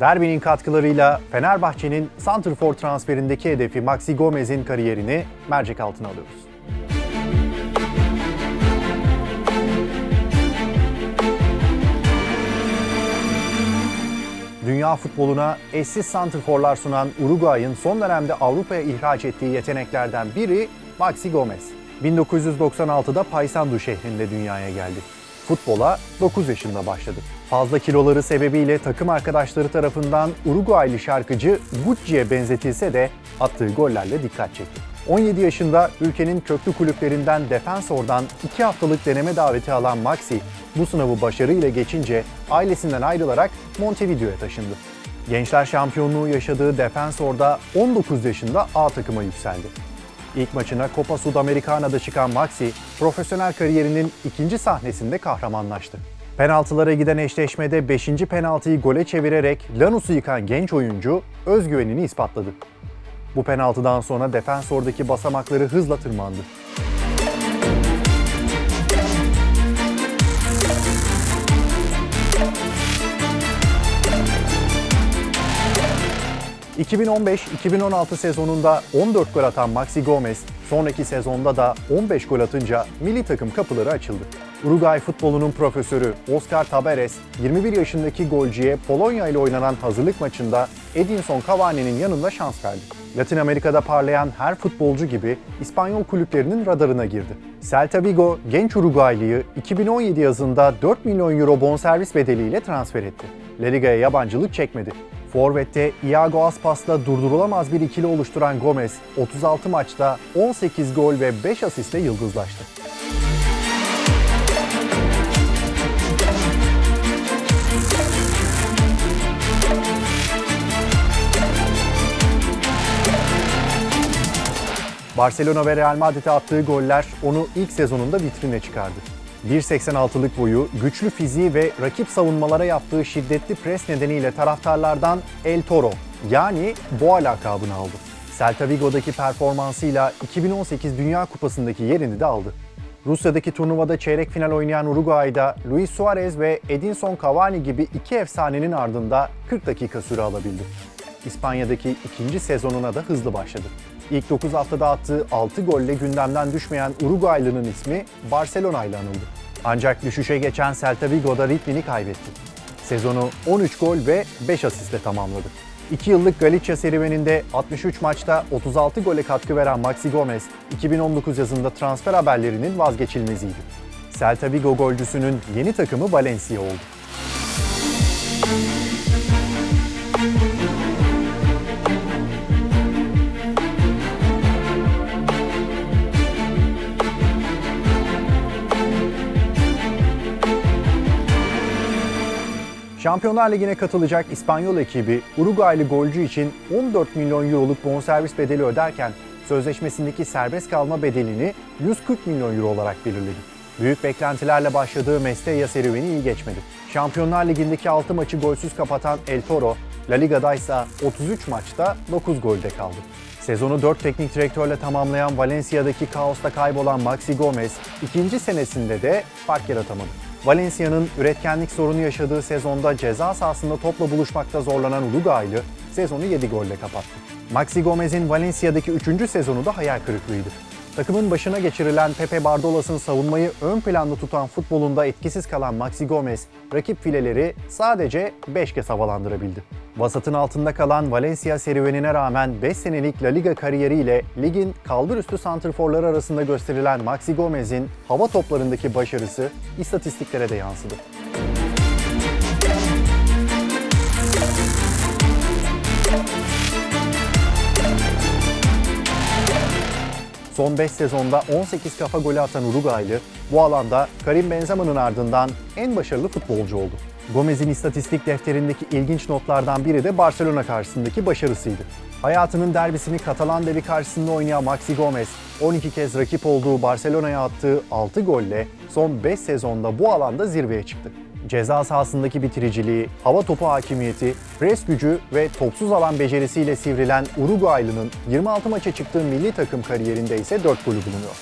Derbinin katkılarıyla Fenerbahçe'nin Santrfor transferindeki hedefi Maxi Gomez'in kariyerini mercek altına alıyoruz. Dünya futboluna eşsiz santrforlar sunan Uruguay'ın son dönemde Avrupa'ya ihraç ettiği yeteneklerden biri Maxi Gomez. 1996'da Paysandu şehrinde dünyaya geldi. Futbola 9 yaşında başladı. Fazla kiloları sebebiyle takım arkadaşları tarafından Uruguaylı şarkıcı Gucci'ye benzetilse de attığı gollerle dikkat çekti. 17 yaşında ülkenin köklü kulüplerinden Defensor'dan 2 haftalık deneme daveti alan Maxi, bu sınavı başarıyla geçince ailesinden ayrılarak Montevideo'ya taşındı. Gençler şampiyonluğu yaşadığı Defensor'da 19 yaşında A takıma yükseldi. İlk maçına Copa Sudamericana'da çıkan Maxi, profesyonel kariyerinin ikinci sahnesinde kahramanlaştı. Penaltılara giden eşleşmede 5. penaltıyı gole çevirerek Lanus'u yıkan genç oyuncu özgüvenini ispatladı. Bu penaltıdan sonra defensordaki basamakları hızla tırmandı. ...2015-2016 sezonunda 14 gol atan Maxi Gomez, sonraki sezonda da 15 gol atınca milli takım kapıları açıldı. Uruguay futbolunun profesörü Oscar Tabares, 21 yaşındaki golcüye Polonya ile oynanan hazırlık maçında Edinson Cavani'nin yanında şans verdi. Latin Amerika'da parlayan her futbolcu gibi İspanyol kulüplerinin radarına girdi. Celta Vigo genç Uruguaylı'yı 2017 yazında 4 milyon euro bonservis bedeliyle transfer etti. La Liga'ya yabancılık çekmedi. Forvet'te Iago Aspas'la durdurulamaz bir ikili oluşturan Gomez, 36 maçta 18 gol ve 5 asistle yıldızlaştı. Barcelona ve Real Madrid'e attığı goller onu ilk sezonunda vitrine çıkardı. 1.86'lık boyu, güçlü fiziği ve rakip savunmalara yaptığı şiddetli pres nedeniyle taraftarlardan El Toro yani Boğa lakabını aldı. Celta Vigo'daki performansıyla 2018 Dünya Kupası'ndaki yerini de aldı. Rusya'daki turnuvada çeyrek final oynayan Uruguay'da Luis Suarez ve Edinson Cavani gibi iki efsanenin ardında 40 dakika süre alabildi. İspanya'daki ikinci sezonuna da hızlı başladı. İlk 9 haftada attığı 6 golle gündemden düşmeyen Uruguaylı'nın ismi Barcelona ile anıldı. Ancak düşüşe geçen Celta Vigo'da ritmini kaybetti. Sezonu 13 gol ve 5 asistle tamamladı. 2 yıllık Galicia serüveninde 63 maçta 36 gole katkı veren Maxi Gomez, 2019 yazında transfer haberlerinin vazgeçilmeziydi. Celta Vigo golcüsünün yeni takımı Valencia oldu. Şampiyonlar Ligi'ne katılacak İspanyol ekibi Uruguaylı golcü için 14 milyon euroluk bonservis bedeli öderken sözleşmesindeki serbest kalma bedelini 140 milyon euro olarak belirledi. Büyük beklentilerle başladığı Mestella serüveni iyi geçmedi. Şampiyonlar Ligi'ndeki 6 maçı golsüz kapatan El Toro, La Liga'da ise 33 maçta 9 golde kaldı. Sezonu 4 teknik direktörle tamamlayan Valencia'daki kaosta kaybolan Maxi Gomez, ikinci senesinde de fark yaratamadı. Valencia'nın üretkenlik sorunu yaşadığı sezonda ceza sahasında topla buluşmakta zorlanan Uruguaylı sezonu 7 golle kapattı. Maxi Gomez'in Valencia'daki 3. sezonu da hayal kırıklığıydı. Takımın başına geçirilen Pepe Bardolas'ın savunmayı ön planda tutan futbolunda etkisiz kalan Maxi Gomez, rakip fileleri sadece 5 kez havalandırabildi. Vasatın altında kalan Valencia serüvenine rağmen 5 senelik La Liga kariyeriyle ligin kalburüstü santrforları arasında gösterilen Maxi Gomez'in hava toplarındaki başarısı istatistiklere de yansıdı. Son 5 sezonda 18 kafa golü atan Uruguaylı bu alanda Karim Benzema'nın ardından en başarılı futbolcu oldu. Gomez'in istatistik defterindeki ilginç notlardan biri de Barcelona karşısındaki başarısıydı. Hayatının derbisini Katalan devi karşısında oynayan Maxi Gomez, 12 kez rakip olduğu Barcelona'ya attığı 6 golle son 5 sezonda bu alanda zirveye çıktı. Ceza sahasındaki bitiriciliği, hava topu hakimiyeti, pres gücü ve topsuz alan becerisiyle sivrilen Uruguaylı'nın 26 maça çıktığı milli takım kariyerinde ise 4 golü bulunuyor.